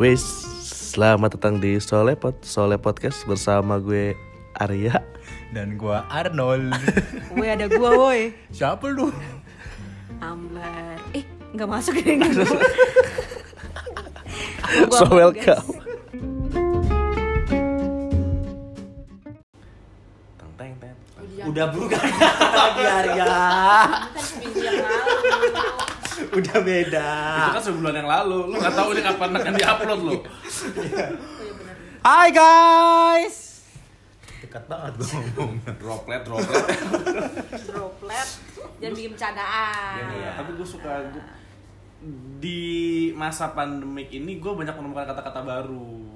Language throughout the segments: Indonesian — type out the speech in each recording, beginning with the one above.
Wes, selamat datang di Solepot, Sole Podcast bersama gue Arya. Dan gua Arnold. Woi ada gua woi Siapa lu? Ambar Eh nggak masuk ya. Gua So welcome. Teng teng teng. Udah bukan lagi Arya. Kan seminggu yang lalu Udah beda. Itu kan sebulan yang lalu, lu nggak tahu ini kapan akan diupload lu. Hai guys. Dekat banget gua ngomong. Droplet, droplet. Droplet Jangan bikin bercandaan Iya, tapi gue suka gua, di masa pandemik ini gue banyak menemukan kata-kata baru.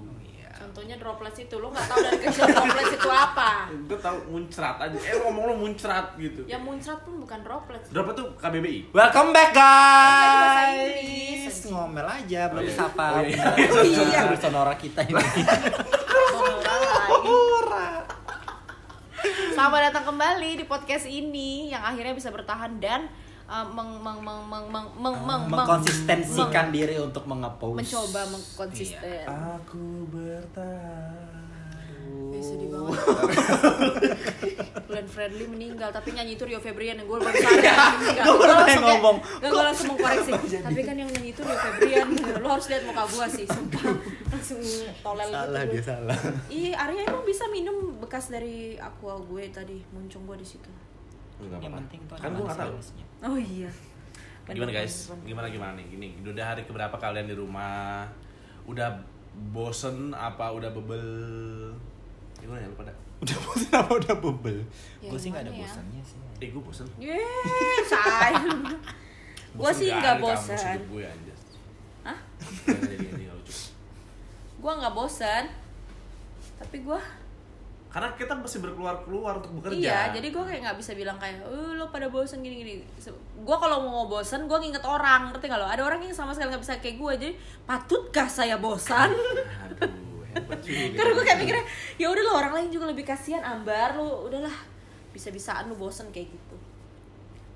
Contohnya droplet itu Lu nggak tahu dari kecil droplet itu apa Gue tau muncrat aja. Eh ngomong lo muncrat gitu. Ya muncrat pun bukan droplet Droplet tuh KBBI. Welcome back guys. Ngomel aja belum Oh, iya. disapa. Oh, iya. Oh, iya. Suruh sonora kita ini. Sonora. Selamat datang kembali di podcast ini yang akhirnya bisa bertahan dan uh, meng, meng, meng, meng, meng, meng, meng, Mengkonsistensikan meng- diri untuk mengepost. mencoba mengkonsisten. Aku bertahan. Eh, sedih banget. Glenn Fredly meninggal, tapi nyanyi itu Rio Febrian yang gue baru sadar. Enggak, Gua gue baru langsung ngomong. Enggak, gue langsung mengkoreksi. Tapi kan yang nyanyi itu Rio Febrian. Lo harus lihat muka gue sih, sumpah. Langsung tolel Salah gitu. dia salah. Ih, Arya emang bisa minum bekas dari aqua gue tadi, muncung gue di situ. Enggak Yang apa-apa. penting tuh Kan gue nggak tahu. Oh iya. Gimana guys? Gimana gimana nih? Gini, udah hari keberapa kalian di rumah? Udah bosen apa udah bebel? Gimana ya lu pada? Udah bosan apa udah bubble? Ya, Gue sih gak ada ya? bosannya sih. Eh gue bosen. Yeay, say. gue sih Bosen nggak hidup gue. Hah? Gini, nggak lucu. Gue nggak bosan. Tapi gue Karena kita masih berkeluar-keluar untuk bekerja. Iya, jadi gue kayak nggak bisa bilang kayak, eh lo pada bosen gini-gini. Gue kalau mau bosen, gue nginget orang, ngerti gak lo? Ada orang yang sama sekali nggak bisa kayak gue, jadi patutkah saya bosan? Aduh. Karena gue kayak mikirnya, ya udah lo orang lain juga lebih kasihan, Ambar lo udahlah bisa-bisaan lo bosen kayak gitu.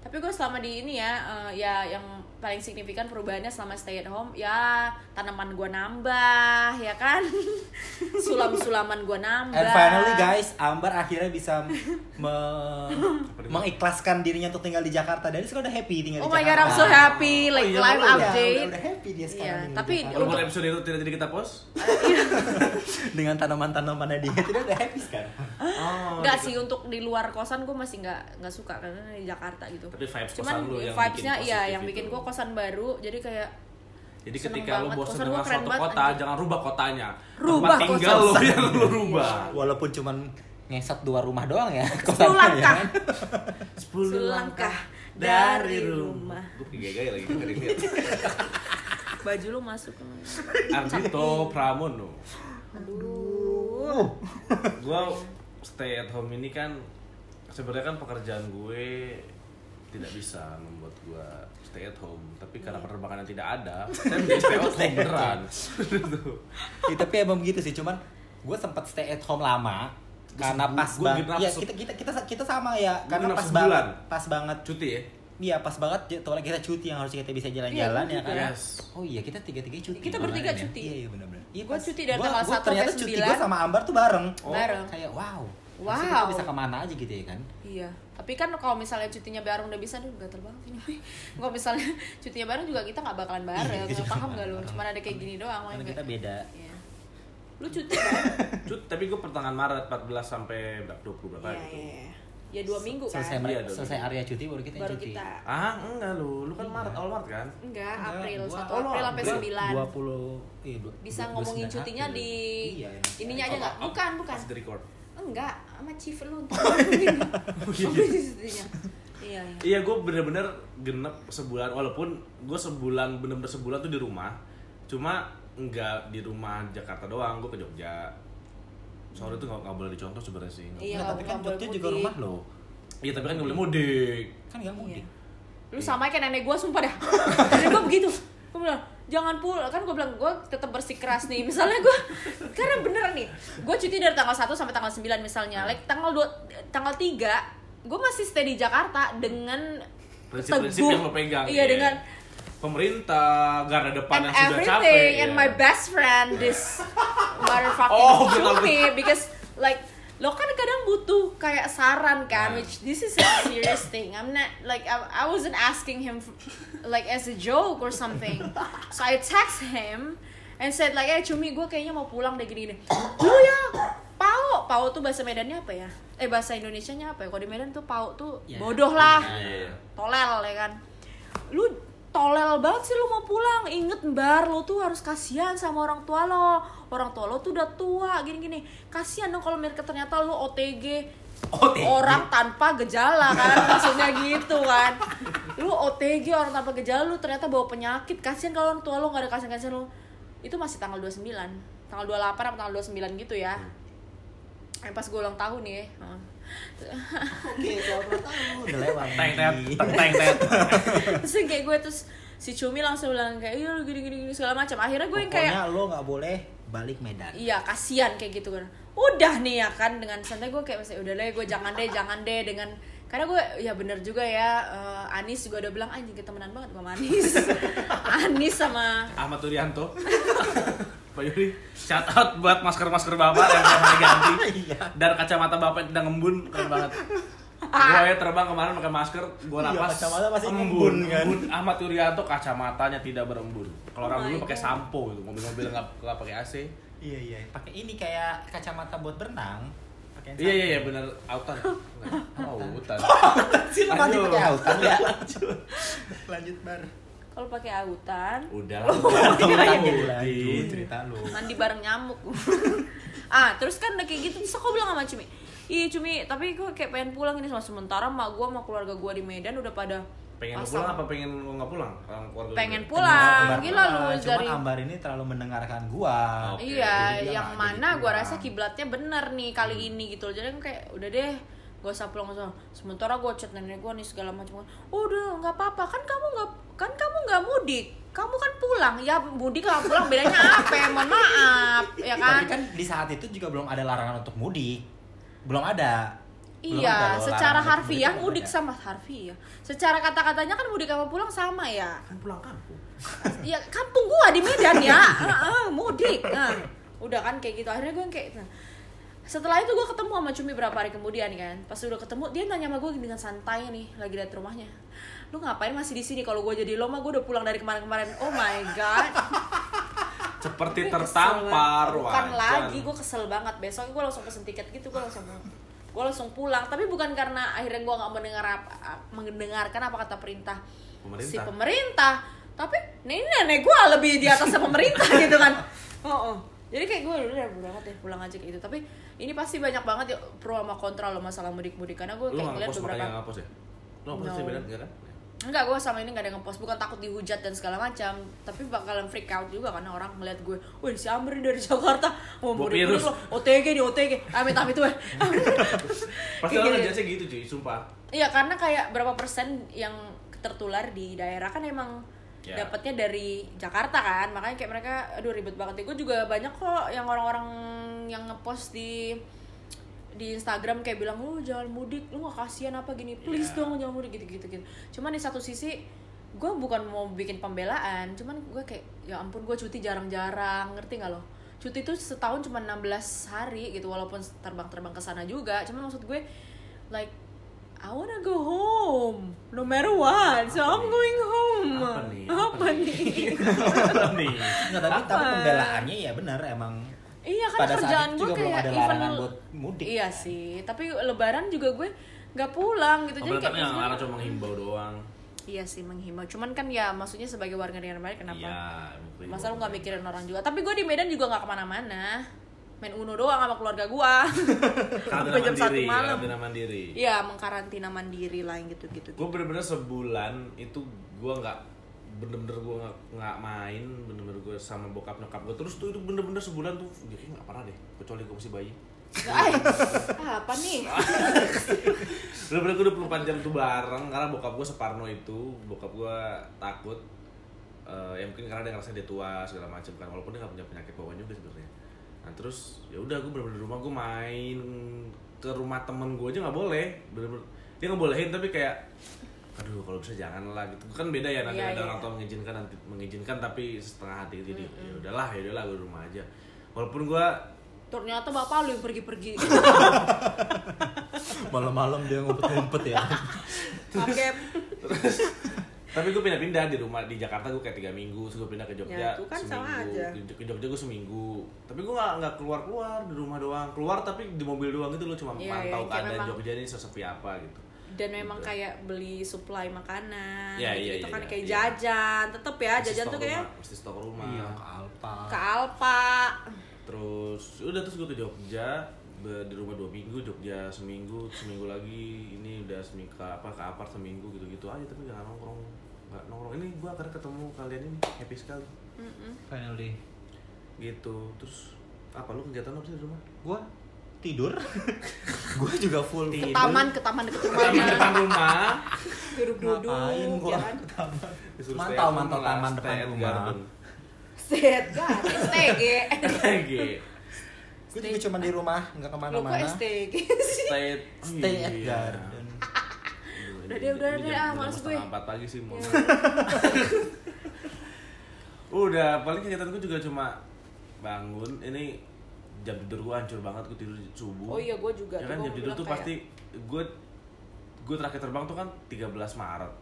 Tapi gue selama di ini ya, eh, ya yang paling signifikan perubahannya selama stay at home, ya tanaman gue nambah, ya kan? Sulam-sulaman gue nambah. And finally guys, Ambar akhirnya bisa me- mengikhlaskan dirinya untuk tinggal di Jakarta. Dan sekarang udah happy tinggal Oh di my god, Jakarta. I'm so happy, like Oh iya, live update. Udah, udah happy dia sekarang. Di tapi Jakarta. Walaupun untuk- episode itu tidak jadi kita post. dengan tanaman-tanamannya dia tidak udah happy sekarang. Oh, Enggak gitu. sih untuk di luar kosan gue masih nggak nggak suka karena di Jakarta gitu. Tapi vibes Cuman kosan lu yang vibes-nya iya yang bikin gue kosan baru jadi kayak Jadi Seneng ketika lu banget. bosan dengan suatu banget, kota, anjing. jangan rubah kotanya. Rubah Tempat tinggal lu kosan. yang lu rubah. Walaupun cuman ngesot dua rumah doang ya. 10 kosannya, langkah. ya? 10 langkah dari rumah. Gue gaya-gaya lagi nggak lihat. Baju lu masuk. Ardito Pramono. Aduh. Gue stay at home ini kan sebenarnya kan pekerjaan gue tidak bisa membuat gue stay at home tapi karena penerbangan yang tidak ada saya menjadi stay at home beneran Ya, tapi emang begitu sih, cuman gue sempat stay at home lama karena Gua- pas gua banget. Ya kita kita kita kita sama ya, Gua karena pas banget, pas banget cuti ya Iya pas banget jadwalnya kita cuti yang harusnya kita bisa jalan-jalan Iya, ya kan. Yes. Oh iya kita tiga-tiga cuti. Kita bertiga ya. cuti. Iya iya benar-benar. Iya, Gua pas- cuti dari gua- tanggal gua 1 ternyata sampai cuti 9. gue sama Ambar tuh bareng. Oh. Bareng. Kayak wow. Wow. Maksudnya kita bisa ke mana aja gitu ya kan? Iya, tapi kan kalau misalnya cutinya bareng udah bisa, aduh gatel banget ini. Kalau misalnya cutinya bareng juga kita nggak bakalan bareng, Iya, paham gak lu? bareng. Cuma ada kayak gini doang. Karena kita beda. Iya. Lu cuti kan? Cut, tapi gue pertengahan Maret 14 sampai berapa 20 berapa Iya, gitu. iya, iya. Ya dua minggu kan? Selesai Iya, dong. selesai area cuti baru kita Baru cuti. kita. Ah, enggak lu. Lu kan Maret, awal Maret kan? Enggak, Enggak, April, gua- 1 oh, lu April sampai April. 9 20 iya, dua- Bisa dua- ngomongin 29 cutinya April. di Iya, iya. ininya aja Oh, nggak? oh, Bukan, bukan Pas di record. Enggak, sama chief lu Oh, Ngomongin cutinya Iya, iya Iya, gue bener-bener genep sebulan. Walaupun gue sebulan bener-bener sebulan tuh di rumah. Cuma nggak di rumah Jakarta doang. Gue ke Jogja. Soalnya itu nggak nggak boleh dicontoh sebenarnya sih. Iya, Nggak, tapi kan Jogja juga rumah lo. Iya, tapi kan nggak boleh mudik. Kan nggak mudik. Iya. Lu sama kayak nenek gue sumpah dah Nenek gue begitu Gue bilang jangan pulang kan gue bilang gue tetap bersikeras nih misalnya gue karena beneran nih gue cuti dari tanggal 1 sampai tanggal 9 misalnya like tanggal 2 tanggal 3 gue masih stay di Jakarta dengan Prinsip-prinsip teguh. yang lo pegang, iya iya. dengan pemerintah garda depan and yang sudah capek and ya. my best friend this motherfucking Oh, betul, because like lo kan kadang butuh kayak saran kan Nah. which this is a serious thing I'm not like I, I wasn't asking him f- like as a joke or something so I text him and said like eh Cumi gue kayaknya mau pulang deh gini gini lu ya Pau, Pau tuh bahasa Medannya apa ya? Eh bahasa Indonesianya apa ya? Kalau di Medan tuh Pau tuh Ya. bodoh lah Iya, iya. tolel ya kan lu tolel banget sih lu mau pulang. Inget bar lu tuh harus kasihan sama orang tua lo. Orang tua lo tuh udah tua gini gini kasihan dong kalau mereka ternyata lu OTG OTG? orang tanpa gejala kan? Maksudnya gitu kan? Lu OTG orang tanpa gejala lu ternyata bawa penyakit. Kasihan kalau orang tua lo gak ada kasihan kasihan lu itu masih tanggal 29 tanggal 28 atau tanggal 29 gitu ya. Eh, pas gue ulang tahun nih ya. Oke, kalau ulang tahun udah lewat. teng teng teng tet terus kayak gue terus si Cumi langsung bilang kayak iya lu gini gini gini segala macam. Akhirnya gue yang kayak Pokoknya lo nggak boleh balik Medan. iya kasihan kayak gitu kan. Udah nih ya kan dengan santai gue kayak masih udah deh gue jangan deh jangan deh dengan karena gue ya bener juga ya eh, Anis juga udah bilang anjing kita temenan banget sama Anis. Anis sama Ahmad Turianto Pak Yuri shout out buat masker masker bapak yang belum diganti Iya. dan kacamata bapak udah ngembun keren banget. Gue ya terbang kemarin pakai masker gue Iya, napas kacamata masih embun ngembun, kan? embun Ahmad Turianto kacamatanya tidak berembun. Kalau orang Oh my dulu pakai sampo gitu mobil-mobil nggak nggak pakai AC Iya iya. Pakai ini kayak kacamata buat berenang. Pakai yang iya iya iya bener. Autan. Oh autan. Sih pakai autan ya? Lanjut. Lanjut bar kalau pakai autan udah lah cerita lu mandi bareng nyamuk ah terus kan udah kayak gitu terus aku bilang sama Cumi Ih Cumi, tapi gue kayak pengen pulang ini sama sementara mak gue sama keluarga gue di Medan udah pada pengen pasang. pulang apa pengen lu nggak pulang keluarga lu? pengen Ambar pulang pulang. gila lu Cuman dari Ambar ini terlalu mendengarkan gua Oke, iya yang mana gue pulang. rasa kiblatnya bener nih kali Hmm. ini gitu loh jadi kayak udah deh gak usah pulang usah sementara gue chat nenek gue nih segala macam udah nggak apa-apa kan kamu nggak kan kamu nggak mudik kamu kan pulang ya mudik sama pulang bedanya apa ya? mohon maaf ya kan tapi kan di saat itu juga belum ada larangan untuk mudik belum ada Belum ada Iya, loh secara harfiah mudik ada. sama harfiah. Secara kata-katanya kan mudik sama pulang sama ya. kan pulang kampung Ya kampung gua di Medan ya. Heeh, mudik. Nah, udah kan kayak gitu. Akhirnya gue kayak nah, setelah itu gue ketemu sama Cumi berapa hari kemudian kan. Pas udah ketemu dia nanya sama gue dengan santai nih lagi liat rumahnya. Lu ngapain masih di sini? Kalau gue jadi lo mah gue udah pulang dari kemarin-kemarin. Oh my god. seperti tertampar bukan wajan. lagi gue kesel banget besoknya gue langsung pesen tiket gitu gue langsung gue langsung pulang tapi bukan karena akhirnya gue nggak mendengar apa, mendengarkan apa kata perintah Pemerintah. si pemerintah tapi nenek nenek gue lebih di atas pemerintah gitu kan oh, oh. Jadi kayak gue udah udah banget deh pulang aja kayak gitu. Tapi ini pasti banyak banget ya pro sama kontra lo masalah mudik mudik karena gue kayak ngeliat beberapa nggak ngepost ya? Ngepost sih No. beda enggak kan? Enggak, gue sama ini gak ada ngepost. Bukan takut dihujat dan segala macam. Tapi bakalan freak out juga karena orang ngeliat gue Wih si Amber ini dari Jakarta Mau mudik virus. lo OTG nih OTG Amit amit weh. Pasti orang gitu. ngejudge gitu cuy sumpah. Iya karena kayak berapa persen yang tertular di daerah kan emang Ya. dapatnya dari Jakarta kan makanya kayak mereka aduh ribet banget gue juga banyak kok yang orang-orang yang ngepost di di Instagram kayak bilang lu jangan mudik lu gak kasihan apa gini please Ya. dong jangan mudik gitu gitu gitu cuman di satu sisi gue bukan mau bikin pembelaan cuman gue kayak ya ampun gue cuti jarang-jarang ngerti nggak lo cuti tuh setahun cuma 16 hari gitu walaupun terbang-terbang ke sana juga cuman maksud gue like I wanna go home no matter what. So I'm going home. Apa nih? apa nih? nih? Nggak, tapi, tapi Apa? pembelaannya ya benar emang iya kan pada kerjaan gue kayak ada even buat mudik. Iya sih tapi lebaran juga gue nggak pulang gitu. Jadi kayak kan yang larang cuma menghimbau doang? Iya sih menghimbau. Cuman kan ya maksudnya sebagai warga negara baik kenapa? Iya masa lu nggak mikirin orang juga? Tapi gue di Medan juga nggak ke mana-mana main uno doang sama keluarga karantina sampai jam satu malam. karantina mandiri. Iya, mengkarantina mandiri lah yang gitu-gitu. gue bener-bener sebulan itu gue nggak bener-bener gue nggak nggak main bener-bener gue sama bokap nyokap gue terus tuh itu bener-bener sebulan tuh jadi nggak pernah deh kecuali gue masih bayi. Ay, apa nih? bener-bener gue 24 jam tuh bareng karena bokap gue separno itu bokap gue takut eh, ya mungkin karena dia ngerasa dia tua segala macam kan. Walaupun dia nggak punya penyakit bawaan juga sebenarnya nah terus ya udah gue bener-bener di rumah gue main ke rumah temen gue aja nggak boleh. Bener-bener dia nggak bolehin tapi kayak aduh kalau bisa jangan lah gitu. Kan beda ya nanti Iya, ada iya. orang tua mengizinkan nanti mengizinkan tapi setengah hati jadi ya udahlah ya udahlah gue di rumah aja. Walaupun gue ternyata bapak lu yang pergi-pergi. Malam-malam dia ngumpet-ngumpet ya. oke tapi gue pindah-pindah di rumah di Jakarta gue kayak tiga minggu terus gue pindah ke Jogja Ya, itu kan seminggu. sama aja. Ke, ke Jogja gue seminggu. Tapi gue nggak nggak keluar keluar di rumah doang. Keluar tapi di mobil doang gitu loh cuma Iya, mantau kayak keadaan memang- Jogja ini sesepi apa gitu. Dan memang kayak beli supply makanan Iya, iya, gitu iya, kan iya, kayak iya. jajan. Tetep ya Mesti jajan tuh kayak rumah, mesti stok rumah. Iya, ke Alpa. ke Alpa. Terus udah terus gue ke Jogja di rumah dua minggu Jogja seminggu seminggu lagi ini udah seminggu ke apa ke apart seminggu gitu gitu aja tapi nggak nongkrong nggak nongkrong ini gue akhirnya ketemu kalian ini happy sekali Mm-mm. Finally. gitu terus apa lu kegiatan apa sih di rumah Gua tidur. gua juga full ke Tidur. taman ke taman deket Taman rumahnya depan rumah duduk-duduk Ngapain gua ya kan ke taman? Mantau, stay mantau taman stay depan rumah. set STG lagi Gue juga cuma di rumah, nggak ke mana-mana. Sih stay at Stay at Iya. garden. Udah deh, udah deh, ah, jam males gue. empat pagi sih mau Iya. udah paling kegiatan gue juga cuma bangun ini jam tidur gue hancur banget gue tidur subuh Oh iya, gua juga. ya kan jam tidur tuh kayak- pasti gue gue terakhir terbang tuh kan 13 Maret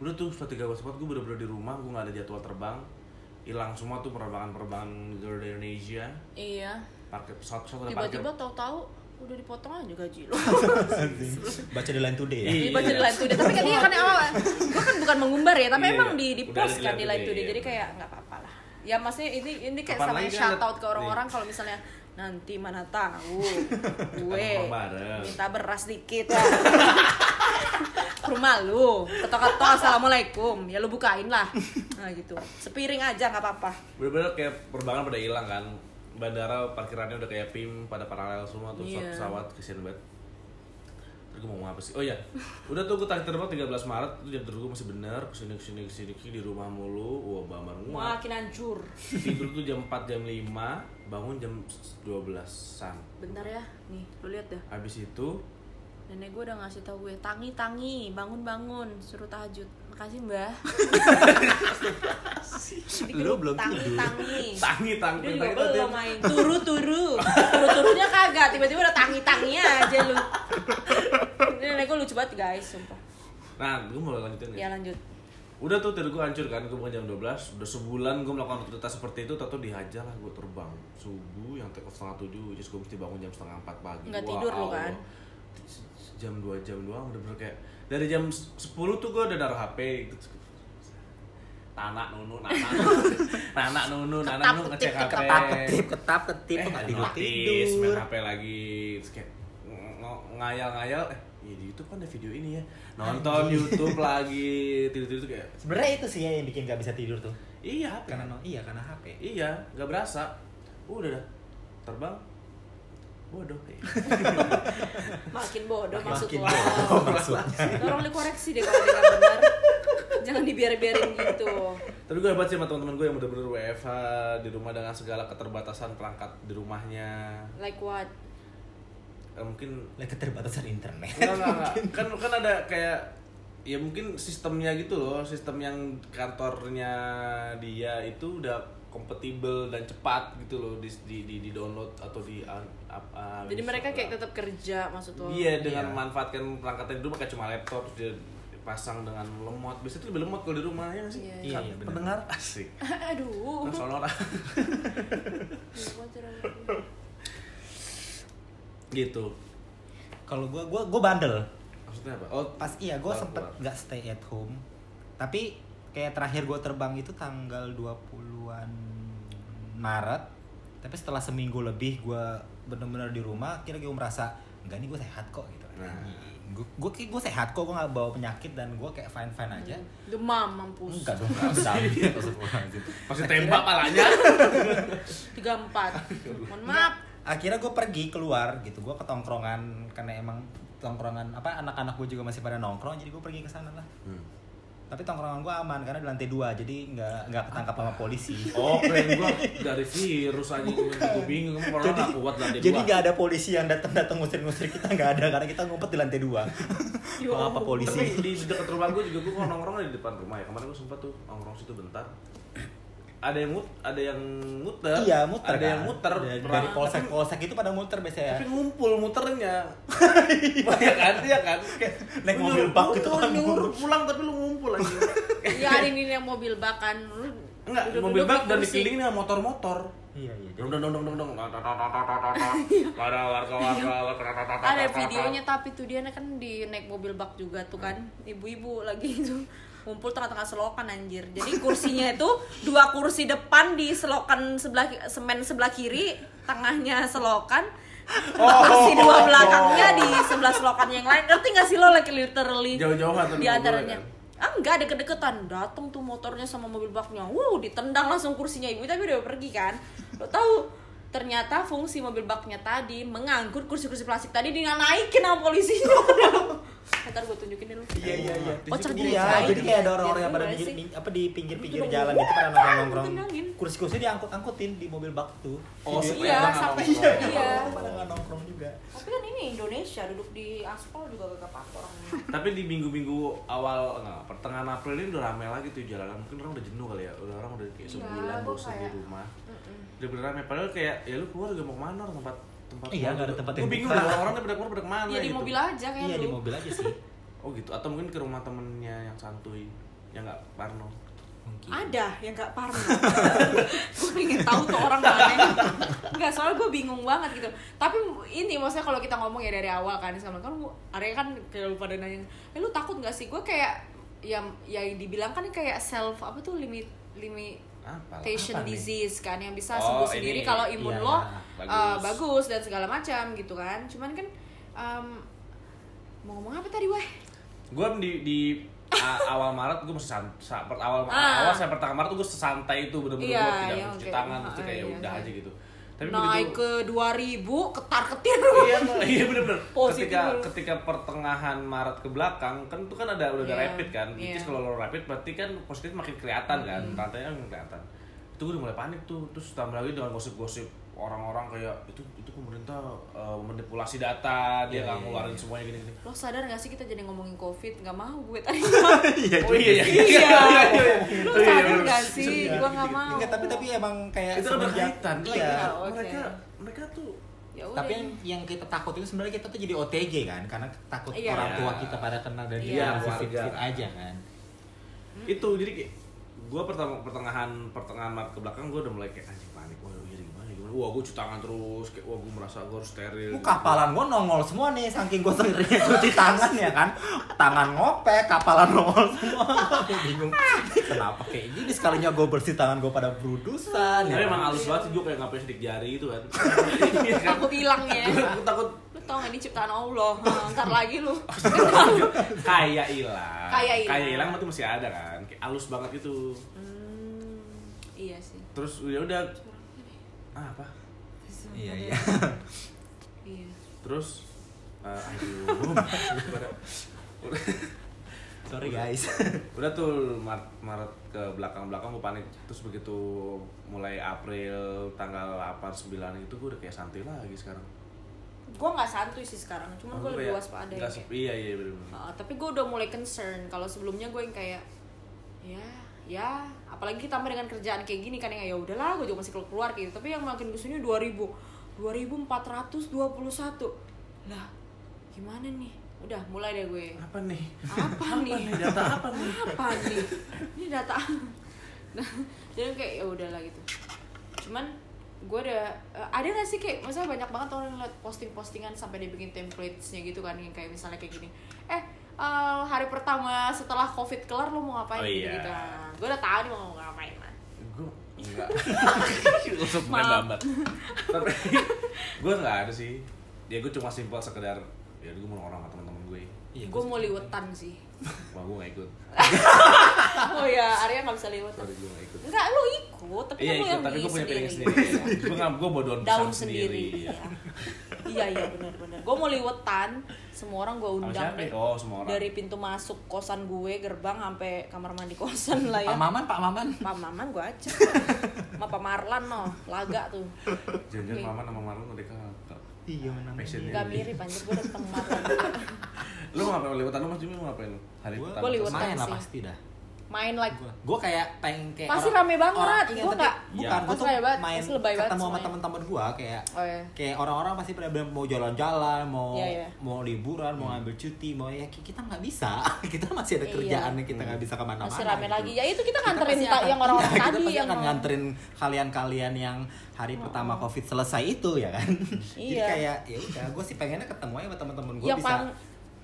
udah tuh setelah 13 Maret gue bener-bener di rumah gue gak ada jadwal terbang hilang semua tuh penerbangan-penerbangan Garuda Indonesia iya parkir pesawat-pesawat udah parkir. tiba-tiba tahu-tahu udah dipotong aja gaji lo Baca di line today ya. Iya. dibaca di line today. Tapi kan dia kan awal gue kan bukan mengumbar ya tapi Iya, emang iya. di di post kan di line today, today. Iya. jadi kayak nggak apa-apa lah. Ya maksudnya ini ini kayak Kapan sama kan shout out ke orang-orang kalau misalnya nanti mana tahu gue minta beras dikit ya ke rumah lu ketok-ketok assalamualaikum. Ya lu bukain lah. Nah gitu. Sepiring aja nggak apa-apa. Bener-bener kayak penerbangan pada hilang kan bandara parkirannya udah kayak pim pada paralel semua tuh Iya. pesawat kesian banget. Terus gue mau ngomong apa sih? Oh iya udah tuh gue terakhir terbang 13 Maret tuh jam tidur gue masih bener ke sini ke sini ke sini ke sini di rumah mulu wah bambar nguat makin hancur. Tidur tuh jam 4 jam 5 bangun jam 12an bentar ya nih lu lihat dah habis itu Nenek gue udah ngasih tau gue, tangi tangi, bangun bangun, suruh tahajud. Makasih mbah. Jadi Lu belum tidur. tangi. tangi tangi Dia juga tangi tangi. belum main turu turu, turu turunya kagak. Tiba-tiba udah tangi tangi aja lu. Ini gue lucu banget guys, sumpah. nah gue mau lanjutin Ya ya lanjut. udah tuh tidur gue hancur kan gue bangun jam 12 udah sebulan gue melakukan rutinitas seperti itu tato dihajar lah gue terbang subuh yang take off setengah tujuh is gue mesti bangun jam setengah empat pagi Nggak tidur lu kan? jam 2 jam doang udah bener kayak dari jam 10 tuh gue udah naruh HP gitu. Tanak nunu, nanak Nanak nunu, Ketap, nunu ngecek HP Ketap ketip, ketap ketip, Eh, nggak tidur tidur. main HP lagi Terus kayak ng- ng- ngayal-ngayal Eh, ya di Youtube kan ada video ini ya Nonton Youtube lagi Tidur-tidur tuh kayak Sebenarnya itu sih ya yang bikin gak bisa tidur tuh. Iya HP Karena iya karena HP. Iya, gak berasa Udah dah, terbang Bodoh kayak Makin bodoh Makin maksud lo. bodoh maksudnya. Tolong dikoreksi deh kalau dia benar. Jangan dibiarin-biarin gitu. Tapi gue hebat sih sama teman-teman gue yang bener-bener WFH di rumah dengan segala keterbatasan perangkat di rumahnya. Like what? Eh, mungkin Lagi keterbatasan internet. enggak, enggak, enggak. kan kan ada kayak ya mungkin sistemnya gitu loh, sistem yang kantornya dia itu udah kompatibel dan cepat gitu loh di di di, di download atau di uh, uh, Jadi di- mereka kayak tetap kerja maksud lo. Iya dengan Iya. memanfaatkan perangkatnya di rumah kayak cuma laptop terus dia pasang dengan lemot. Biasanya tuh lebih lemot kalau di rumah ya sih. Iya, iya. Kan Iya, bener. pendengar asik. Aduh. Nah, sonora. gitu. Kalau gua gua gua bandel. Maksudnya apa? Oh, Pas iya gua keluar, sempet keluar. nggak stay at home. Tapi kayak terakhir gua terbang itu tanggal 20-an Maret. Tapi setelah seminggu lebih gua bener-bener di rumah, kira gue merasa enggak nih gue sehat kok gitu. Nah. gue gue gue sehat kok gue nggak bawa penyakit dan gue kayak fine fine aja. Demam mampus. Enggak dong, enggak. Pasti Akhirnya- tembak palanya. 34. Mohon maaf. akhirnya gue pergi keluar gitu gue ke tongkrongan karena emang tongkrongan apa anak-anak gue juga masih pada nongkrong jadi gue pergi ke sana lah Hmm. Tapi tongkrongan gue aman karena di lantai dua jadi nggak nggak ketangkap sama polisi Oh, keren gua dari virus aja gue bingung kamu orang nggak kuat lah jadi nggak ada polisi yang datang datang ngusir ngusir kita nggak ada karena kita ngumpet di lantai dua Mengapa polisi? Tapi di dekat rumah gue juga gue nongkrong di depan rumah ya. Kemarin gue sempat tuh nongkrong situ bentar. Ada yang mut, ada yang muter. Iya, muter Ada kan? yang muter. Dari, Pernah- dari polsek polsek itu pada muter biasanya. Tapi ngumpul muternya. Banyak kan dia kan. Kayak Naik mobil bak gitu nyuruh- kan. nyuruh pulang tapi lu ngumpul aja. ya ada ini yang mobil bak kan lu Enggak, mobil bak dan kursi. dikelilingin sama motor-motor. Iya iya. Dong dong dong dong dong dong. Ada warga-warga. ada videonya tapi tuh dia kan di naik mobil bak juga tuh kan ibu-ibu lagi itu ngumpul tengah-tengah selokan anjir jadi kursinya itu dua kursi depan di selokan sebelah semen sebelah kiri tengahnya selokan kursi dua belakangnya di sebelah selokan yang lain ngerti gak sih lo like literally Jauh-jauhan di antaranya ah enggak deket-deketan. Datang tuh motornya sama mobil baknya. Wow ditendang langsung kursinya ibu. Tapi udah pergi kan. Lo tahu ternyata fungsi mobil baknya tadi mengangkut kursi-kursi plastik tadi dengan naikin sama polisinya ntar gue tunjukin dulu Iya iya iya. Oh, cerdas Iya, aja. jadi kayak ada orang-orang yang Iya, pada iya di, apa di pinggir-pinggir Itu jalan gitu pada nongkrong-nongkrong. Ditendangin. Kursi-kursi diangkut-angkutin di mobil bak tuh. Oh, Iya, sampai- nongkrong. iya. Pada nongkrong juga. tapi kan ini Indonesia duduk di aspal juga gak apa-apa orang Tapi di minggu-minggu awal enggak, pertengahan April ini udah rame lagi tuh jalanan. Mungkin orang udah jenuh kali ya. Udah orang udah kayak Iya, sebulan bosan di rumah. Udah bener rame. Padahal kayak ya lu keluar juga mau ke mana tempat tempat Iya, nggak ada tempat yang Gue bingung dah orang-orang pada keluar pada ke mana ya di gitu. mobil aja kayak Iya lu di mobil aja sih. Oh gitu. Atau mungkin ke rumah temennya yang santuy, yang nggak parno. Mungkin. ada yang gak parno gue pengen tahu tuh orang mana nggak soalnya gue bingung banget gitu tapi ini maksudnya kalau kita ngomong ya dari awal kan sama kan area kan kayak lu pada nanya eh lu takut nggak sih gue kayak yang yang dibilang kan kayak self apa tuh limit limit Apa? Apa nih? disease kan yang bisa Oh, sembuh sendiri kalau imun Iya, lo bagus. uh, bagus dan segala macam gitu kan cuman kan um, mau ngomong apa tadi weh gue di di awal Maret gue masih san- sa- per- awal Ah. awal saya pertengahan Maret tuh gue sesantai itu bener-bener Iya, gue tidak iya, cuci oke. tangan terus Ah, kayak iya, udah iya. aja gitu tapi naik begitu ke 2000 ketar ketir iya iya bener-bener. Positif ketika dulu. ketika pertengahan Maret ke belakang kan itu kan ada udah ada Iya, rapid kan. Is iya. kalau lo rapid berarti kan positif makin kelihatan kan. Rantainya makin kelihatan itu gue udah mulai panik tuh. Terus tambah lagi dengan gosip-gosip orang-orang kayak itu itu pemerintah uh, manipulasi data dia Iya, nggak iya, ngeluarin iya. semuanya gini-gini. Lo sadar gak sih kita jadi ngomongin covid? Nggak mau gue tadi. Oh iya iya iya lo sadar iya. gak sih? Iya, gue nggak mau. Enggak, tapi tapi emang kayak itu kan berkaitan Iya. Iya, mereka mereka tuh ya udah Tapi yang, yang kita takut itu sebenarnya kita tuh jadi OTG kan, karena takut Iya. orang tua kita pada kena dan Iya, dia fit-fit aja kan. itu jadi kayak gue pertama pertengahan pertengahan Maret ke belakang gue udah mulai kayak anjing panik wah ini gimana gimana wah gue cuci tangan terus kayak wah gue merasa gue harus steril Gua kapalan gua nongol semua nih saking gua sengernya cuci tangan ya kan. Tangan ngopek, kapalan nongol semua. Gua bingung. Kenapa kayak gini sekalinya gua bersih tangan gua pada berudusan tapi ya. emang halus banget sih gue kayak ngapain sidik jari itu kan Iya kan? takut hilang ya gue takut lu tau gak ini ciptaan Allah ntar lagi lu kayak hilang Kayak hilang. tapi masih ada kan halus banget gitu. Hmm, iya sih. Terus ya udah. Ah, apa? Iya iya. iya. Terus eh, aduh Sorry guys. udah tuh Maret, Maret ke belakang-belakang gue panik. Terus begitu mulai April tanggal 8 9 itu gue udah kayak santai lagi sekarang. Gue nggak santuy sih sekarang cuma gue Aku lebih waspada ya, kayak. iya iya bener Uh, tapi gue udah mulai concern. Kalau sebelumnya gue yang kayak ya ya apalagi ditambah dengan kerjaan kayak gini kan yang ya udahlah gue juga masih keluar keluar gitu. Tapi yang makin ke sini 2000 2421 lah gimana nih? Udah mulai deh gue. Apa nih? Apa nih? data apa nih? Apa nih? Ini data. Nah, jadi kayak ya udahlah gitu. Cuman gue ada eh, ada gak sih kayak maksudnya banyak banget orang yang liat posting-postingan sampai dia bikin templates-nya gitu kan yang kayak misalnya kayak gini. Eh eh, hari pertama setelah covid kelar lo mau ngapain? Oh, gitu iya. gitu gue udah tahu nih mau ngapain lah gue enggak. Untuk Maaf. banget tapi gue nggak ada sih. Ya gue cuma simpel sekedar ya gue mau orang sama teman-teman gue Iya, gue mau liwetan sih. Wah gue nggak ikut. Oh ya Arya nggak bisa liwetan. Sorry gue nggak ikut. Enggak lu ikut tapi iya kan lu ikut yang tapi gue punya piring sendiri. sendiri. Gue nggak gue bawa daun daun pisang sendiri, iya. Iya iya iya benar benar gue mau liwetan semua orang gue undang deh oh semua orang dari pintu masuk kosan gue gerbang sampai kamar mandi kosan lah ya Pak Maman, Pak Maman. Pak Maman gue ajak sama Pak Marlan no laga tuh jangan Oke. mama sama Marlon udah kakak Iya menang. Passionnya. Gak mirip anjir gue udah Marlan juga. Lu mau ngapain liwetan lu Mas Jimmy mau ngapain hari? Gua liwetan main lah sih. pasti dah main like gue gue kayak pengen kayak Pasti orang- rame banget. orang- iya, Gua tapi nggak- bukan Iya. gue tuh main ketemu sama teman-teman gue kayak oh ya kayak orang-orang pasti pada bilang mau jalan-jalan mau Iya, iya. mau liburan mau ambil cuti mau ya ki- kita nggak bisa kita masih ada Iya. kerjaan yang kita nggak bisa ke mana-mana masih rame gitu. lagi ya itu kita Kita nganterin pasti ta- akan- yang orang-orang iya, kita tadi pasti yang akan mau- nganterin kalian-kalian yang hari pertama covid selesai itu ya kan jadi Iya. kayak ya udah gue sih pengennya ketemu aja sama teman-teman gue bisa pang-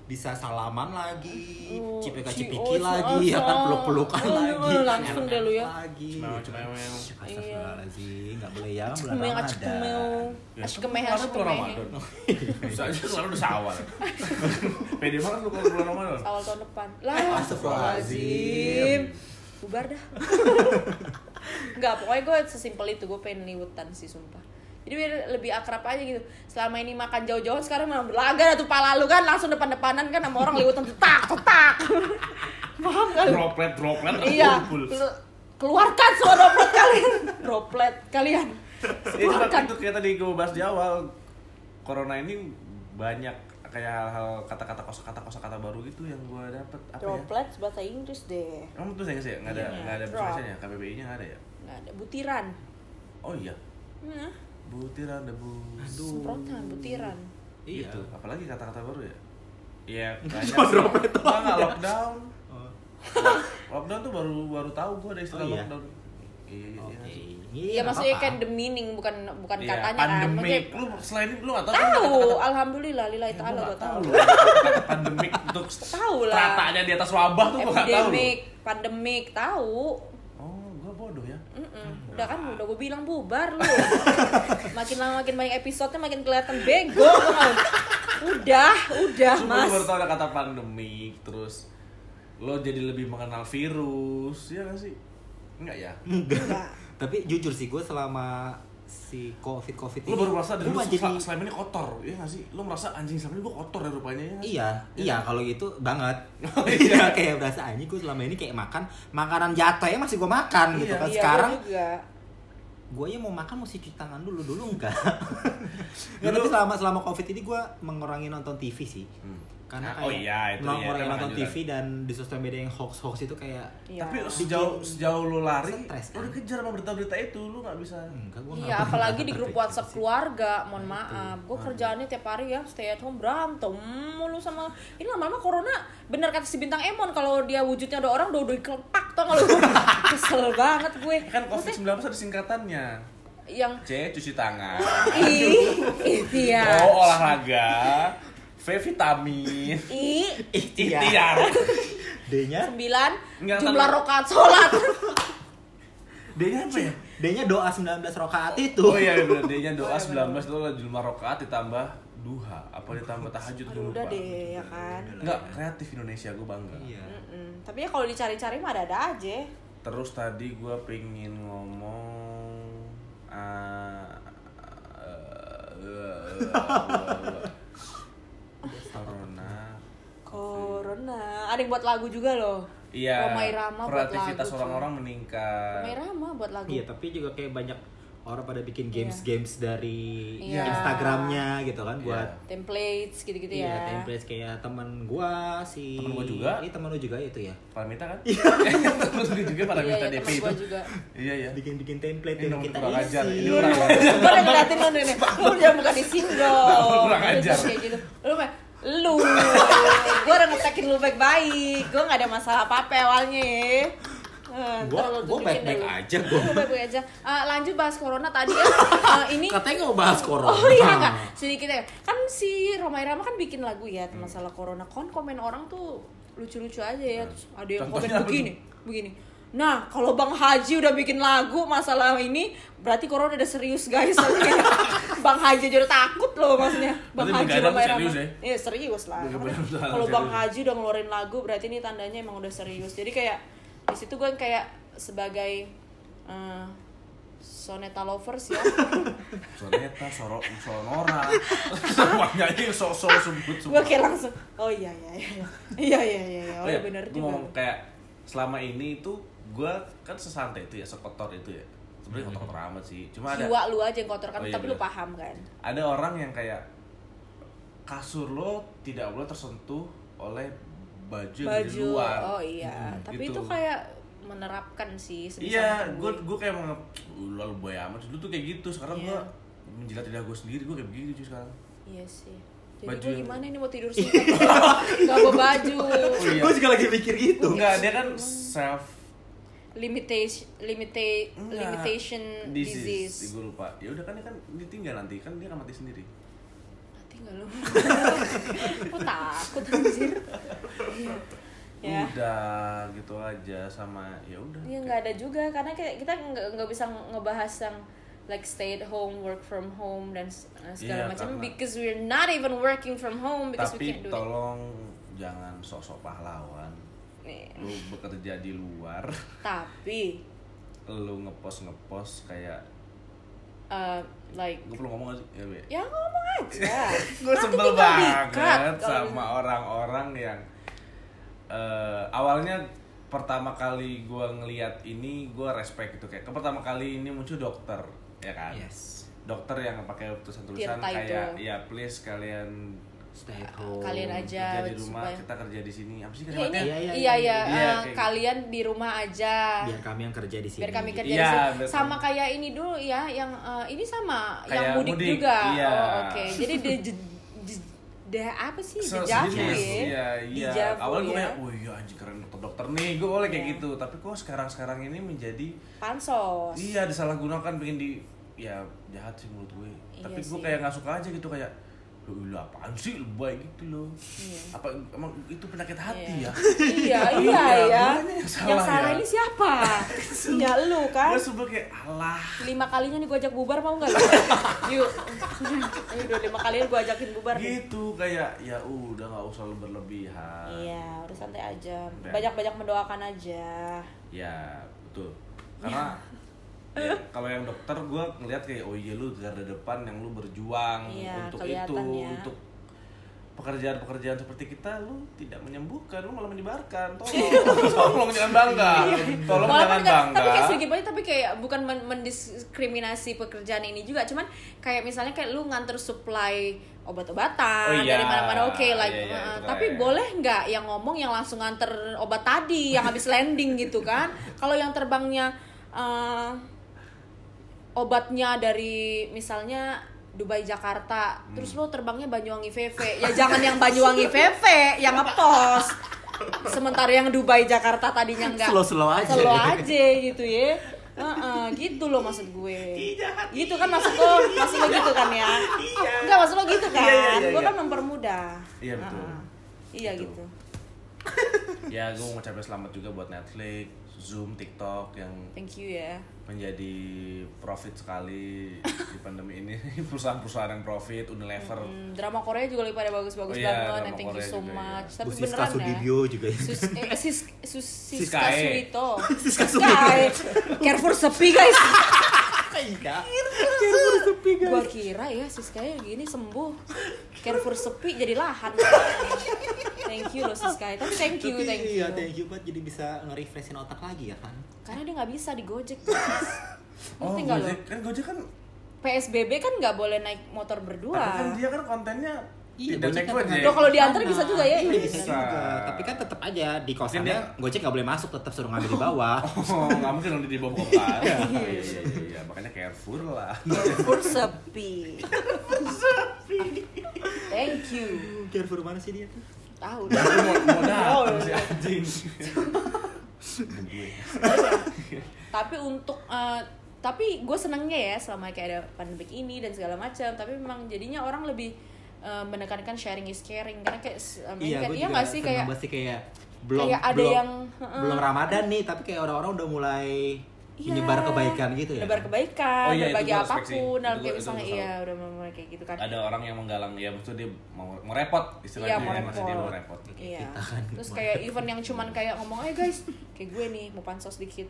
bisa salaman lagi, Oh, cipika ci- cipiki oh, lagi, ya kan so- peluk-pelukan oh, lagi, langsung deh lu ya. lagi. Cemewek. Astagfirullahaladzim, nggak boleh ya bulan Kemeng acik Ramadan. kemeu Ya, acik tapi kemeh kemarin acik bulan kemeh Ramadan. Bisa aja selalu udah sawal. Pede banget lu kalau bulan Ramadan. awal tahun depan lah Astagfirullahaladzim. bubar dah Enggak, pokoknya gue sesimpel itu gue pengen liwetan sih sumpah jadi biar lebih akrab aja gitu. Selama ini makan jauh-jauh sekarang memang berlaga tuh pala lu kan. Langsung depan-depanan kan sama orang liwetan tetak tetak paham kan? Droplet, droplet iya. keluarkan semua droplet kalian. Droplet kalian. Itu keluarkan. kan itu kayak tadi gue bahas di awal. Corona ini banyak kayak hal-hal kata-kata kosakata kosakata baru gitu yang gue dapet. Apa ya? Droplet bahasa Inggris deh. Kamu tuh saya ya? Nggak ada Iya. nggak ada bahasanya KBBI nya nggak ada ya? Nggak ada. Butiran. Oh iya butiran debu semprotan butiran Iya. gitu apalagi kata-kata baru ya Iya, banyak Cuma droplet doang Nggak, ya? lockdown. Oh, Lockdown tuh baru baru tahu gue ada istilah Oh, iya? lockdown. Iya, iya, Oke. iya. Iya maksudnya kan the meaning bukan bukan Iya, katanya kan. pandemik. Lu selain itu lu nggak tahu? tahu, kata-kata- alhamdulillah lillahi Ya, taala gua tahu. Pandemik untuk Tahu lah. Stratanya di atas wabah tuh gua nggak tahu. lu. Epidemik, pandemik, tahu. Oh, bodoh ya. Mm-mm. Udah kan udah gue bilang bubar lu. makin lama makin banyak episodenya makin kelihatan bego. Udah, udah Lu mas. baru ada kata pandemik, terus lo jadi lebih mengenal virus, ya nggak sih? Enggak ya? Enggak. Tapi jujur sih gue selama si covid covid Lu baru merasa diri lu gua jadi selama ini kotor, ya nggak sih? Lu merasa anjing selama ini gua kotor ya rupanya ya? nggak sih? Iya, iya kalau gitu banget. Oh, iya, iya. kayak berasa anjing gue selama ini kayak makan makanan jatuh ya masih gue makan gitu Iya. kan. Iya, Sekarang gua juga. gue ya mau makan mesti cuci tangan dulu dulu enggak. Nggak, Dulu- tapi selama selama covid ini gue mengurangi nonton TV sih. Hmm. Karena Ah, kayak oh iya, itu ya, mengurangi itu nonton. TV dan di sosial media yang hoax hoax itu kayak Iya. Tapi sejauh sejauh lu lari, Stres, lu kan? dikejar sama berita-berita itu, lu nggak bisa. enggak Iya, apalagi di grup WhatsApp keluarga, mohon maaf. Gue kerjaannya tiap hari ya, stay at home berantem mulu sama ini lama-lama corona. Bener kata si bintang Emon kalau dia wujudnya ada orang udah udah kelepak tau gak lu? Kesel banget gue. Kan COVID-19 ada singkatannya. Yang C cuci tangan. ih, ikhtiar. O olahraga. V vitamin. I Ikhtiar. D-nya sembilan Enggak, jumlah rokaat sholat. D-nya apa ya? D-nya doa 19 rakaat itu. Oh iya bener, D-nya doa 19 itu jumlah rokaat ditambah duha. Apa ditambah tahajud gue lupa. udah deh ya kan. Enggak, kreatif Indonesia gue bangga. Iya. Mm-mm. Tapi ya kalau dicari-cari mah ada-ada aja. Terus tadi gue pengen ngomong ah, eh, Corona. Corona. Ada yang buat lagu juga loh. Iya. Romai Rama buat kreativitas orang-orang meningkat. Romai Rama buat lagu. Iya, tapi juga kayak banyak orang pada bikin games-games dari Iya. Instagramnya gitu kan buat Templates gitu-gitu Iya, ya. templates kayak temen gua si Temen gua juga. Iya, temen lu juga itu ya. Paramita kan? Terus dia juga Iya, Paramita iya, DP itu. gua juga. Iya iya. Bikin-bikin template Ini yang kita kurang ajar. isi. Ini kurang ajar. udah ngeliatin lu nih lu jangan buka di sini dong Kurang Lu ajar. kayak gitu lu mah lu gue udah ngetekin lu baik-baik gue gak ada masalah apa-apa awalnya ya tunjukin baik-baik deh lu. aja, gua. Lu baik-baik aja Eh, lanjut bahas corona tadi ya Eh, ini Katanya nggak bahas corona. Oh iya enggak, sedikit ya. Kan si Romai Rama kan bikin lagu ya masalah corona. Kon komen orang tuh lucu-lucu aja ya. Terus ada yang komen begini, begini. Nah, kalau Bang Haji udah bikin lagu masalah ini, berarti corona udah serius guys. Bang Haji udah takut loh maksudnya. Bang Berarti Haji Rama. serius ya? Iya, serius lah. Kalau Bang. Haji udah ngeluarin lagu, berarti ini tandanya emang udah serius. Jadi kayak di situ gue kayak sebagai eh, soneta lovers ya. Soneta, Soro, Sonora. Semuanya aja so-so sebut gue kayak langsung oh iya iya iya iya iya iya iya oh Oh iya bener juga ngomong kayak selama ini itu gue kan sesantai itu ya, sekotor itu ya. Sebenarnya kotor-kotor amat sih. Cuma ada jiwa lu aja yang kotor kan? Oh iya, tapi lu paham kan? Ada orang yang kayak kasur lo tidak boleh tersentuh oleh baju baju. luar. Oh iya. Hmm, tapi gitu. itu kayak menerapkan sih sebisa iya gue gue kayak mau "Uh, lalu boy amat dulu tuh kayak gitu. Sekarang Iya. gue menjilat lidah gue sendiri gue kayak begitu cuy sekarang. Iya sih. Jadi Baju gue yang- gimana ini mau tidur sih? Nggak bawa baju. Oh iya. Gue juga lagi mikir gitu. enggak dia kan self limitation limita- Enggak. limitation disease, disease, gue lupa. Ya udah kan dia kan ditinggal nanti. Kan dia akan mati sendiri. Mati nggak lu? Kok takut anjir? Ya udah gitu aja. Sama ya udah. Iya nggak ada juga. Karena kayak kita nggak nggak bisa ngebahas yang like stay at home, work from home dan uh, segala Iya, macam. karena- because we're not even working from home because we tapi can't do it. tolong jangan sosok pahlawan Nih. lu bekerja di luar Tapi lu ngepost ngepost kayak uh, like gue perlu ngomong sih ya, Be? ya ngomong aja. gue sebel banget sama orang-orang yang eh, awalnya pertama kali gue ngeliat ini gue respect gitu kayak ke pertama kali ini muncul dokter ya kan Yes. dokter yang pakai tulisan-tulisan kayak ya please kalian Stay at home. Kalian aja kerja di rumah supaya- kita kerja di sini apa sih Ya, ini, Iya, iya, iya iya. ya, Iya, uh, kayak kalian di rumah aja. Biar kami yang kerja di sini. biar kami kerja Iya, di sini. betul. sama kayak ini dulu ya yang uh, ini sama Kayak yang mudik, mudik, juga iya. oh oke jadi de, de, de- de- apa sih dejavu sejenis, ya Iya, iya. Awalnya gue ya. kayak, wah iya anjing keren dokter-dokter nih, gue boleh kayak gitu. Tapi kok sekarang-sekarang ini menjadi, pansos iya disalahgunakan pengen di, ya jahat sih menurut gue. Iya Tapi gue kayak nggak suka aja gitu kayak, lu lu apaan sih lebay gitu loh. Iya. Apa emang itu penyakit hati Iya. ya? iya iya Iya, ya yang salah yang salah ya? ini siapa ya lu kan Gue sebel kayak, alah. lima kalinya nih gue ajak bubar mau nggak yuk ayo udah lima kalinya gue ajakin bubar nih. Gitu kayak, ya udah nggak usah berlebihan. iya udah santai aja banyak banyak mendoakan aja Ya betul. Karena ya, kalau yang dokter gue ngeliat kayak oh iya lu garda depan yang lu berjuang Iya, untuk itu ya. untuk pekerjaan-pekerjaan seperti kita lu tidak menyembuhkan lu malah menyebarkan. Tolong tolong jangan bangga. Tolong Walaupun jangan kan- bangga. tapi kayak sedikit banyak tapi kayak bukan men- mendiskriminasi pekerjaan ini juga. Cuman kayak misalnya kayak lu nganter supply obat-obatan Oh iya. dari mana-mana oke like Iya, iya, uh, tapi keren. boleh nggak yang ngomong yang langsung nganter obat tadi yang habis landing gitu kan? Kalau yang terbangnya uh, obatnya dari misalnya Dubai Jakarta. Terus Hmm. lo terbangnya Banyuwangi VV ya jangan yang Banyuwangi VV yang ngepost. Sementara yang Dubai Jakarta tadinya enggak Slow-slow aja. slow aja gitu ya. Heeh, gitu loh maksud gue. Gitu kan maksud lo maksud lo gitu kan ya? Enggak maksud lo gitu kan Iya, iya, iya, gue iya. kan mempermudah. Iya, betul. Heeh. iya Betul. gitu. Ya gue mau ngucapin selamat juga buat Netflix Zoom TikTok yang thank you ya. menjadi profit sekali di pandemi ini. Perusahaan-perusahaan yang profit Unilever. Hmm, drama Korea juga lagi pada bagus-bagus Oh iya, banget and thank you Korea so juga, iya. much. Tapi Bu beneran ya? Sudibyo juga ya. Sus, eh, sis, sus, Siska. Surito Siska Siskae. Carrefour sepi guys. Iya. Gua kira ya Siska gini sembuh. Carrefour sepi jadi lahan Thank you loh Siska Tapi thank you, Tapi thank you Iya, thank you buat jadi bisa nge-refreshin otak lagi ya kan. Karena dia nggak bisa di Gojek guys oh? Gojek kan Gojek kan PSBB kan nggak boleh naik motor tapi kan berdua dia kan kontennya Iya, tidak Gojek naik kan Gojek Loh, kalau diantar bisa juga ya? Iya, Bisa. bisa juga. Tapi kan tetap aja di kosannya dia- Gojek nggak boleh masuk, tetap suruh ngambil di bawah. Oh, nggak mungkin dong di bawah kan? Iya, iya, iya, iya. Makanya Carrefour lah. Carrefour sepi Thank you Carrefour mana sih dia tuh? Tahu Mau mau datang Oh, si iya. anjing. tapi untuk eh, tapi gue senengnya ya selama kayak ada pandemik ini dan segala macam tapi memang jadinya orang lebih eh, menekankan sharing is caring karena kayak ini Iya, kan gue iya nggak sih kayak kayak belum kayak ada belum, yang, heeh. belum Ramadan nih, tapi kayak orang-orang udah mulai Iya. menyebar kebaikan gitu ya. Nebar kebaikan Oh iya, itu berbagi apa pun dalam kayak misalnya iya udah mulai kayak gitu kan Ada orang yang menggalang, ya maksudnya dia mau, mau repot istilahnya. Iya, mau ya, maksudnya dia repot. mau repot. Iya. kita kan. Terus kayak event yang cuman kayak ngomong, eh guys, kayak gue nih mau pansos dikit.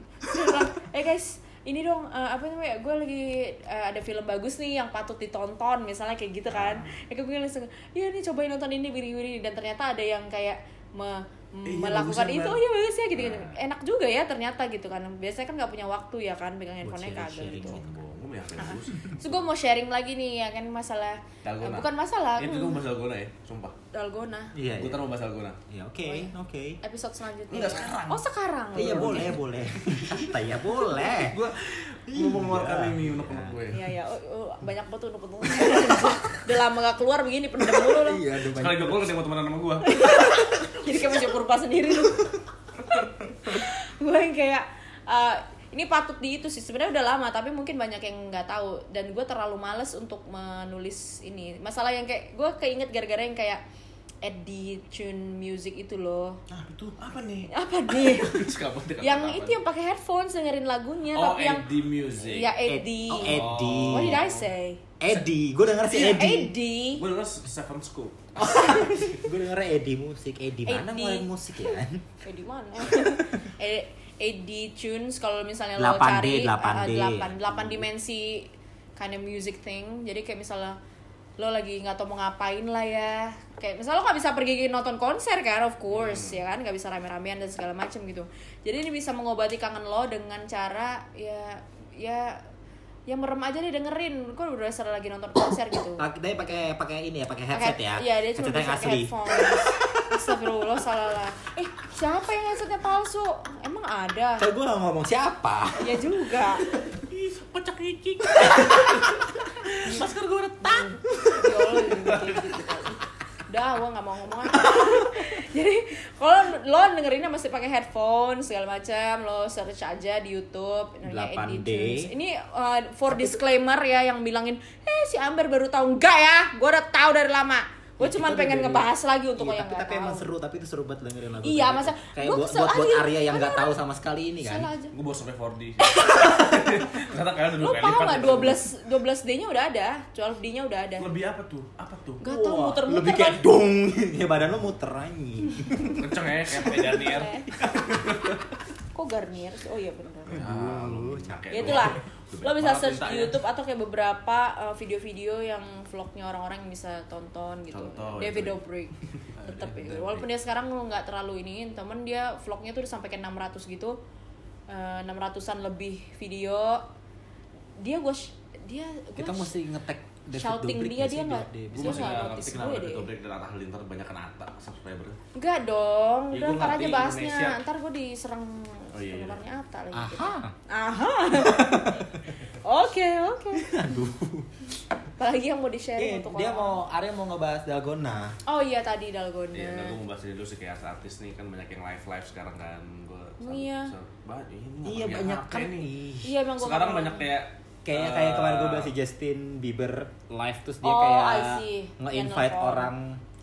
Eh guys, ini dong eh, apa namanya? Gue lagi eh, ada film bagus nih yang patut ditonton, misalnya kayak gitu kan. Ya gue langsung, iya nih cobain nonton ini gini-gini dan ternyata ada yang kayak me- Iya, melakukan ya, itu, oh iya bagus ya gitu, gitu. Nah. Enak juga ya ternyata gitu kan. Biasanya kan nggak punya waktu ya kan pegang handphonenya kagak gitu. gitu. Gue ya bagus. Terus gue mau sharing lagi nih ya kan masalah Dalgona. eh, bukan masalah Itu gue bahas dalgona ya, sumpah. dalgona Iya. Gue ntar mau bahas dalgona. Ya oke, oke. episode selanjutnya. Enggak, sekarang. Oh sekarang. Iya boleh, boleh. Kata ya boleh. Gue mau mengeluarkan ini unek-unek gue. Iya ya, oh, oh, banyak banget tuh nukut Udah lama gak keluar begini pendem mulu loh. Iya, Sekali gue keluar dia mau temenan sama gue. Jadi kayak masih purpa sendiri lu. gue yang kayak eh, ini patut di itu sih sebenarnya udah lama tapi mungkin banyak yang nggak tahu dan gue terlalu males untuk menulis ini masalah yang kayak gue keinget gara-gara yang kayak edit tune music itu loh. Ah, itu apa nih? Apa nih? yang itu yang pakai headphone dengerin lagunya oh, tapi yang Eddie music. Ya Eddie. Eh, oh, What did I say? Edi gue denger sih Edi Eddie. Gue denger Seven School. Oh. gue denger Eddie musik. Eddie, Eddie. mana mulai musik ya? Eddie mana? Eh, 8D tunes kalau misalnya lo cari 8D. Uh, 8 8 dimensi kind of music thing. Jadi kayak misalnya lo lagi nggak tau mau ngapain lah ya. Kayak misalnya lo nggak bisa pergi nonton konser kan of course hmm. ya kan? Nggak bisa rame-ramean dan segala macem gitu. Jadi ini bisa mengobati kangen lo dengan cara ya ya ya merem aja nih dengerin. Kok udah serah lagi nonton konser gitu? Ah, Tapi pakai pakai ini ya pakai headset ya? iya dia cuma pakai headphone Astagfirullah, salah lah. Eh, siapa yang headsetnya palsu? Emang ada? Kan gue gak ngomong siapa. Ya juga. Ih, pecak hijik. Masker gue retak. Ya Allah. Udah, gue gak mau ngomong apa. Jadi, kalau lo dengerinnya mesti pakai headphone segala macam, lo search aja di YouTube namanya 8D. Eddie Tunes. Ini uh, for disclaimer ya yang bilangin, "Eh, si Amber baru tahu enggak ya? Gue udah tahu dari lama." Gue Ya, cuma kita pengen ngebahas lagi untuk Iya, yang tapi, tapi emang seru, tapi itu seru banget dengerin lagu. Iya, masa kayak gua buat buat, buat. Arya yang nggak tahu sama sekali ini kan. Salah aja. Gue bawa sampai 4D. Ternyata kalian udah Lo dua kali paham lipat. nggak ya. 12 12 D-nya udah ada, 12 D-nya udah ada. Lebih apa tuh? Apa tuh? Gak tau muter-muter lebih kan. kayak dong. ya badan lo muter anjing. Kenceng ya, kayak. Eh. Kok Garnier? Oh iya bener. Ah, lu pakai Ya itulah. Lo bisa search di. YouTube atau kayak beberapa uh, video-video yang vlognya orang-orang yang bisa tonton gitu. Contoh, David. Dobrik. Tetap David ya. Walaupun dia sekarang nggak terlalu ini, temen dia vlognya tuh udah sampai ke 600 gitu. Eh, 600-an lebih video. Dia gue dia gua Kita mesti ngetek David shouting Dobrik dia dia nggak dia nggak notice gue kenapa deh. Dobrik dan Atta Halilintar banyak Atta subscriber. Enggak dong, Ya, udah ntar aja bahasnya. Indonesia. Ntar gue diserang Oh, iya, iya. Atta lagi. Aha. Aha. Oke, oke. Aduh. Apalagi yang mau Eh, di-sharing untuk dia orang. mau Arya mau ngebahas Dalgona. Oh iya tadi Dalgona. Iya, nah gue mau bahas dulu sih kayak artis nih kan banyak yang live live sekarang kan. Gue iya. Iya nggak banyak kan. Iya emang gue Sekarang banyak kayak Kayak eh, kayak kemarin gue bahas si Justin Bieber live terus dia Oh, kayak nge-invite orang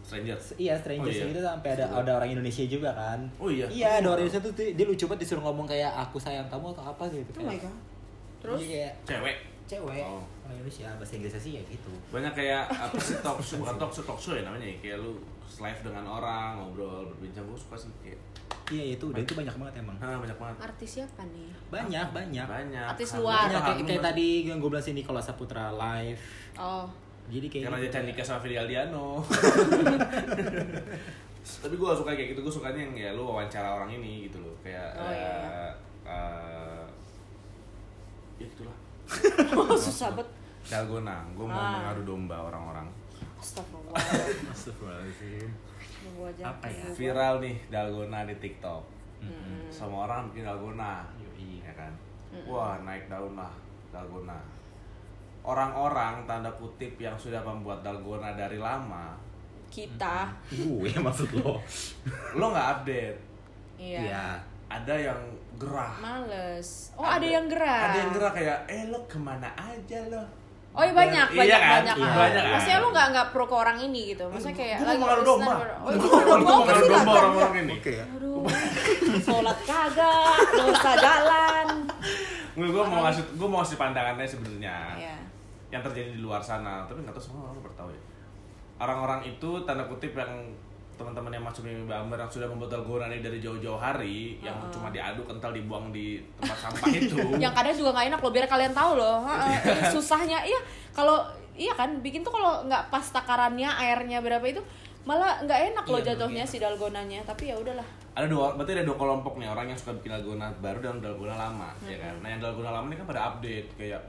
stranger. Iya strangers Oh, iya. gitu sampai ada ada orang Indonesia juga kan. Oh, iya? Iya ada orang Indonesia tuh dia lucu banget disuruh ngomong kayak aku sayang kamu atau apa gitu. Oh my god. Terus? Dia kayak Cewek. cewek Oh. orang Indonesia bahasa Inggrisnya sih ya gitu. Banyak kayak apa sih talk show, bukan talk show, talk show ya namanya ya. Kayak lu live dengan orang, ngobrol, berbincang. Gue suka sih kayak Iya itu, dan itu banyak banget emang. ah, banyak banget. Artis siapa nih? Banyak banyak. Banyak. Artis luar. Banyak kayak, kayak tadi yang gue bilang sini kalau Saputra live. Oh. Jadi kayak Kayak Raja gitu. Candika sama Fidi Aldiano. Tapi gue gak suka kayak gitu, gue sukanya yang ya lu wawancara orang ini gitu loh Kayak Oh, iya. eh, eh, Ya gitulah susah banget. Dalgona, gue mau Ah. mengadu domba orang-orang Astagfirullah. Astagfirullahaladzim. Apa ya? Viral nih Dalgona di TikTok Mm-mm. Semua orang bikin Dalgona Yoi. ya kan Wah naik daun lah Dalgona Orang-orang tanda kutip yang sudah membuat Dalgona dari lama Kita. Gue maksud lo. Lo nggak update Iya. Iya. Ada yang gerah Males. Oh, ada, yang gerah. Ada yang gerah kayak, eh lo ke mana aja lo? Oh iya banyak, Iya banyak, kan? banyak. Iya, ah. banyak kan? Maksudnya lu nggak nggak pro ke orang ini gitu. Maksudnya kayak Gua mau ngadu listener domba. ber- Oh, itu ngadu mau domba ngadu domba orang-orang ini. Oke ya. Sholat kagak, dosa jalan. Gue gue mau ngasih gue mau ngasih pandangannya sebenarnya Iya. yang terjadi di luar sana, tapi nggak tahu semua orang bertahu ya. Orang-orang itu tanda kutip yang teman-teman yang masuk mimpi Bamber yang sudah membuat dalgona ini dari jauh-jauh hari yang Uh-uh. cuma diaduk kental dibuang di tempat sampah itu Yang kadang juga nggak enak loh, biar kalian tahu loh. Iya. susahnya, iya kalau iya kan bikin tuh kalau nggak pas takarannya airnya berapa itu malah nggak enak loh Iya, jatuhnya nggak si dalgonanya. Tapi ya udahlah. ada dua berarti ada dua kelompok nih orang yang suka bikin dalgona baru dan dalgona lama ya Hmm. kan nah yang dalgona lama ini kan pada update kayak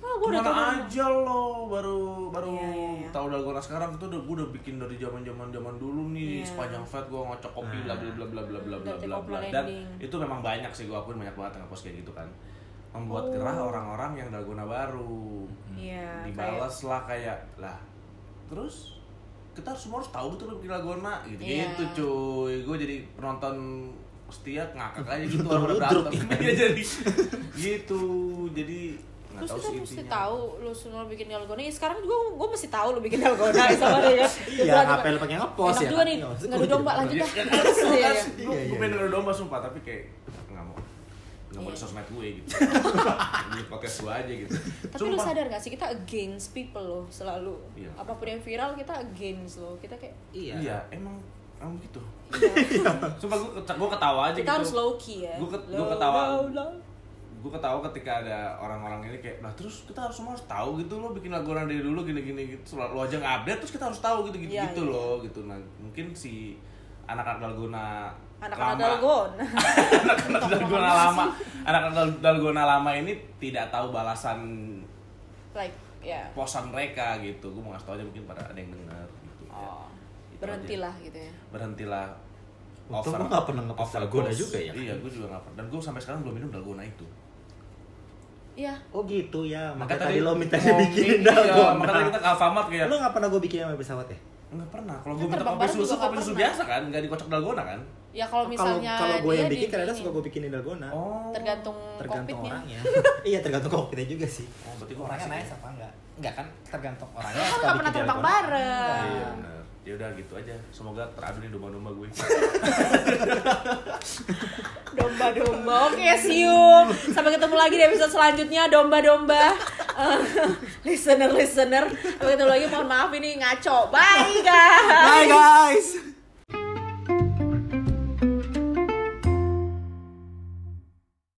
Ah, gua udah tahu. aja lo baru baru Iya, iya, iya. tahu dalgona sekarang itu udah gue udah bikin dari zaman zaman zaman dulu nih Iya. sepanjang fat gue ngocok kopi bla bla bla bla bla bla bla bla bla. dan itu memang banyak sih gue akuin banyak banget yang post kayak gitu kan. Membuat Oh. gerah orang-orang yang dalgona baru. Iya, dibalas lah kayak lah terus kita semua harus tahu betul bikin dalgona gitu. Iya. gitu cuy. Gue jadi penonton setia ngakak aja gitu orang berantem. Iya, jadi gitu. Jadi nggak Terus tahu kita mesti intinya. tahu lu semua bikin dalgona. Ya, sekarang juga gue mesti tahu lu bikin dalgona sama dia. Iya, ngapain lu pakai ngepost Enak ya, juga kan? nih, Iya, ngadu gua domba lanjut dah. Terus Gua gua- Iya, iya, pengen iya. ngadu domba sumpah tapi kayak nggak mau nggak mau di sosmed gue gitu di podcast gue aja gitu Tapi lu sadar gak sih kita against people loh selalu. Iya. Apa pun yang viral kita against loh. Kita kayak Iya. iya emang emang gitu sumpah gue gue ketawa aja kita gitu harus low key ya. Gua ket- gua Low, ketawa. Gue ketawa ketika ada orang-orang ini kayak nah terus kita harus semua harus tahu gitu loh bikin lagu orang dari dulu gini-gini gitu lo aja nggak update terus kita harus tahu gitu gitu, Iya, gitu iya. loh gitu nah mungkin si anak-anak dalgona Anak-anak lama- dalgona. anak-anak dalgona lama anak-anak dal- dalgona lama ini tidak tahu balasan like ya. posan mereka gitu gue mau ngasih tau aja mungkin pada ada yang denger gitu ya. Oh, Itu berhentilah gitu ya. aja. berhentilah Untung gua nggak pernah ngepost dalgona juga ya. iya gue juga nggak pernah dan gue sampai sekarang belum minum dalgona itu Iya. Oh gitu ya, Maka makanya tadi lo minta ngomongin, dibikinin iya, dalgona. Makanya tadi kita ke Alfamart kayak Lo nggak pernah gue bikinin sama pesawat ya? Enggak pernah. Kalau gue minta kopi susu, kopi susu biasa kan, nggak dikocok dalgona kan? Ya kalau misalnya kalau gue dia yang bikin kadang suka gue bikinin dalgona. Oh. tergantung, tergantung orangnya. iya tergantung kokpitnya juga sih. Oh, berarti Orangnya nice apa enggak? Enggak kan tergantung orangnya. Kan suka nggak bikin pernah terbang bareng. Iya. Ya udah gitu aja. Semoga teradu nih domba-domba gue. Domba-domba. Oke, see you. Sampai ketemu lagi di episode selanjutnya domba-domba. Eh, listener listener. Sampai ketemu lagi. Mohon maaf ini ngaco. Bye guys. Bye guys.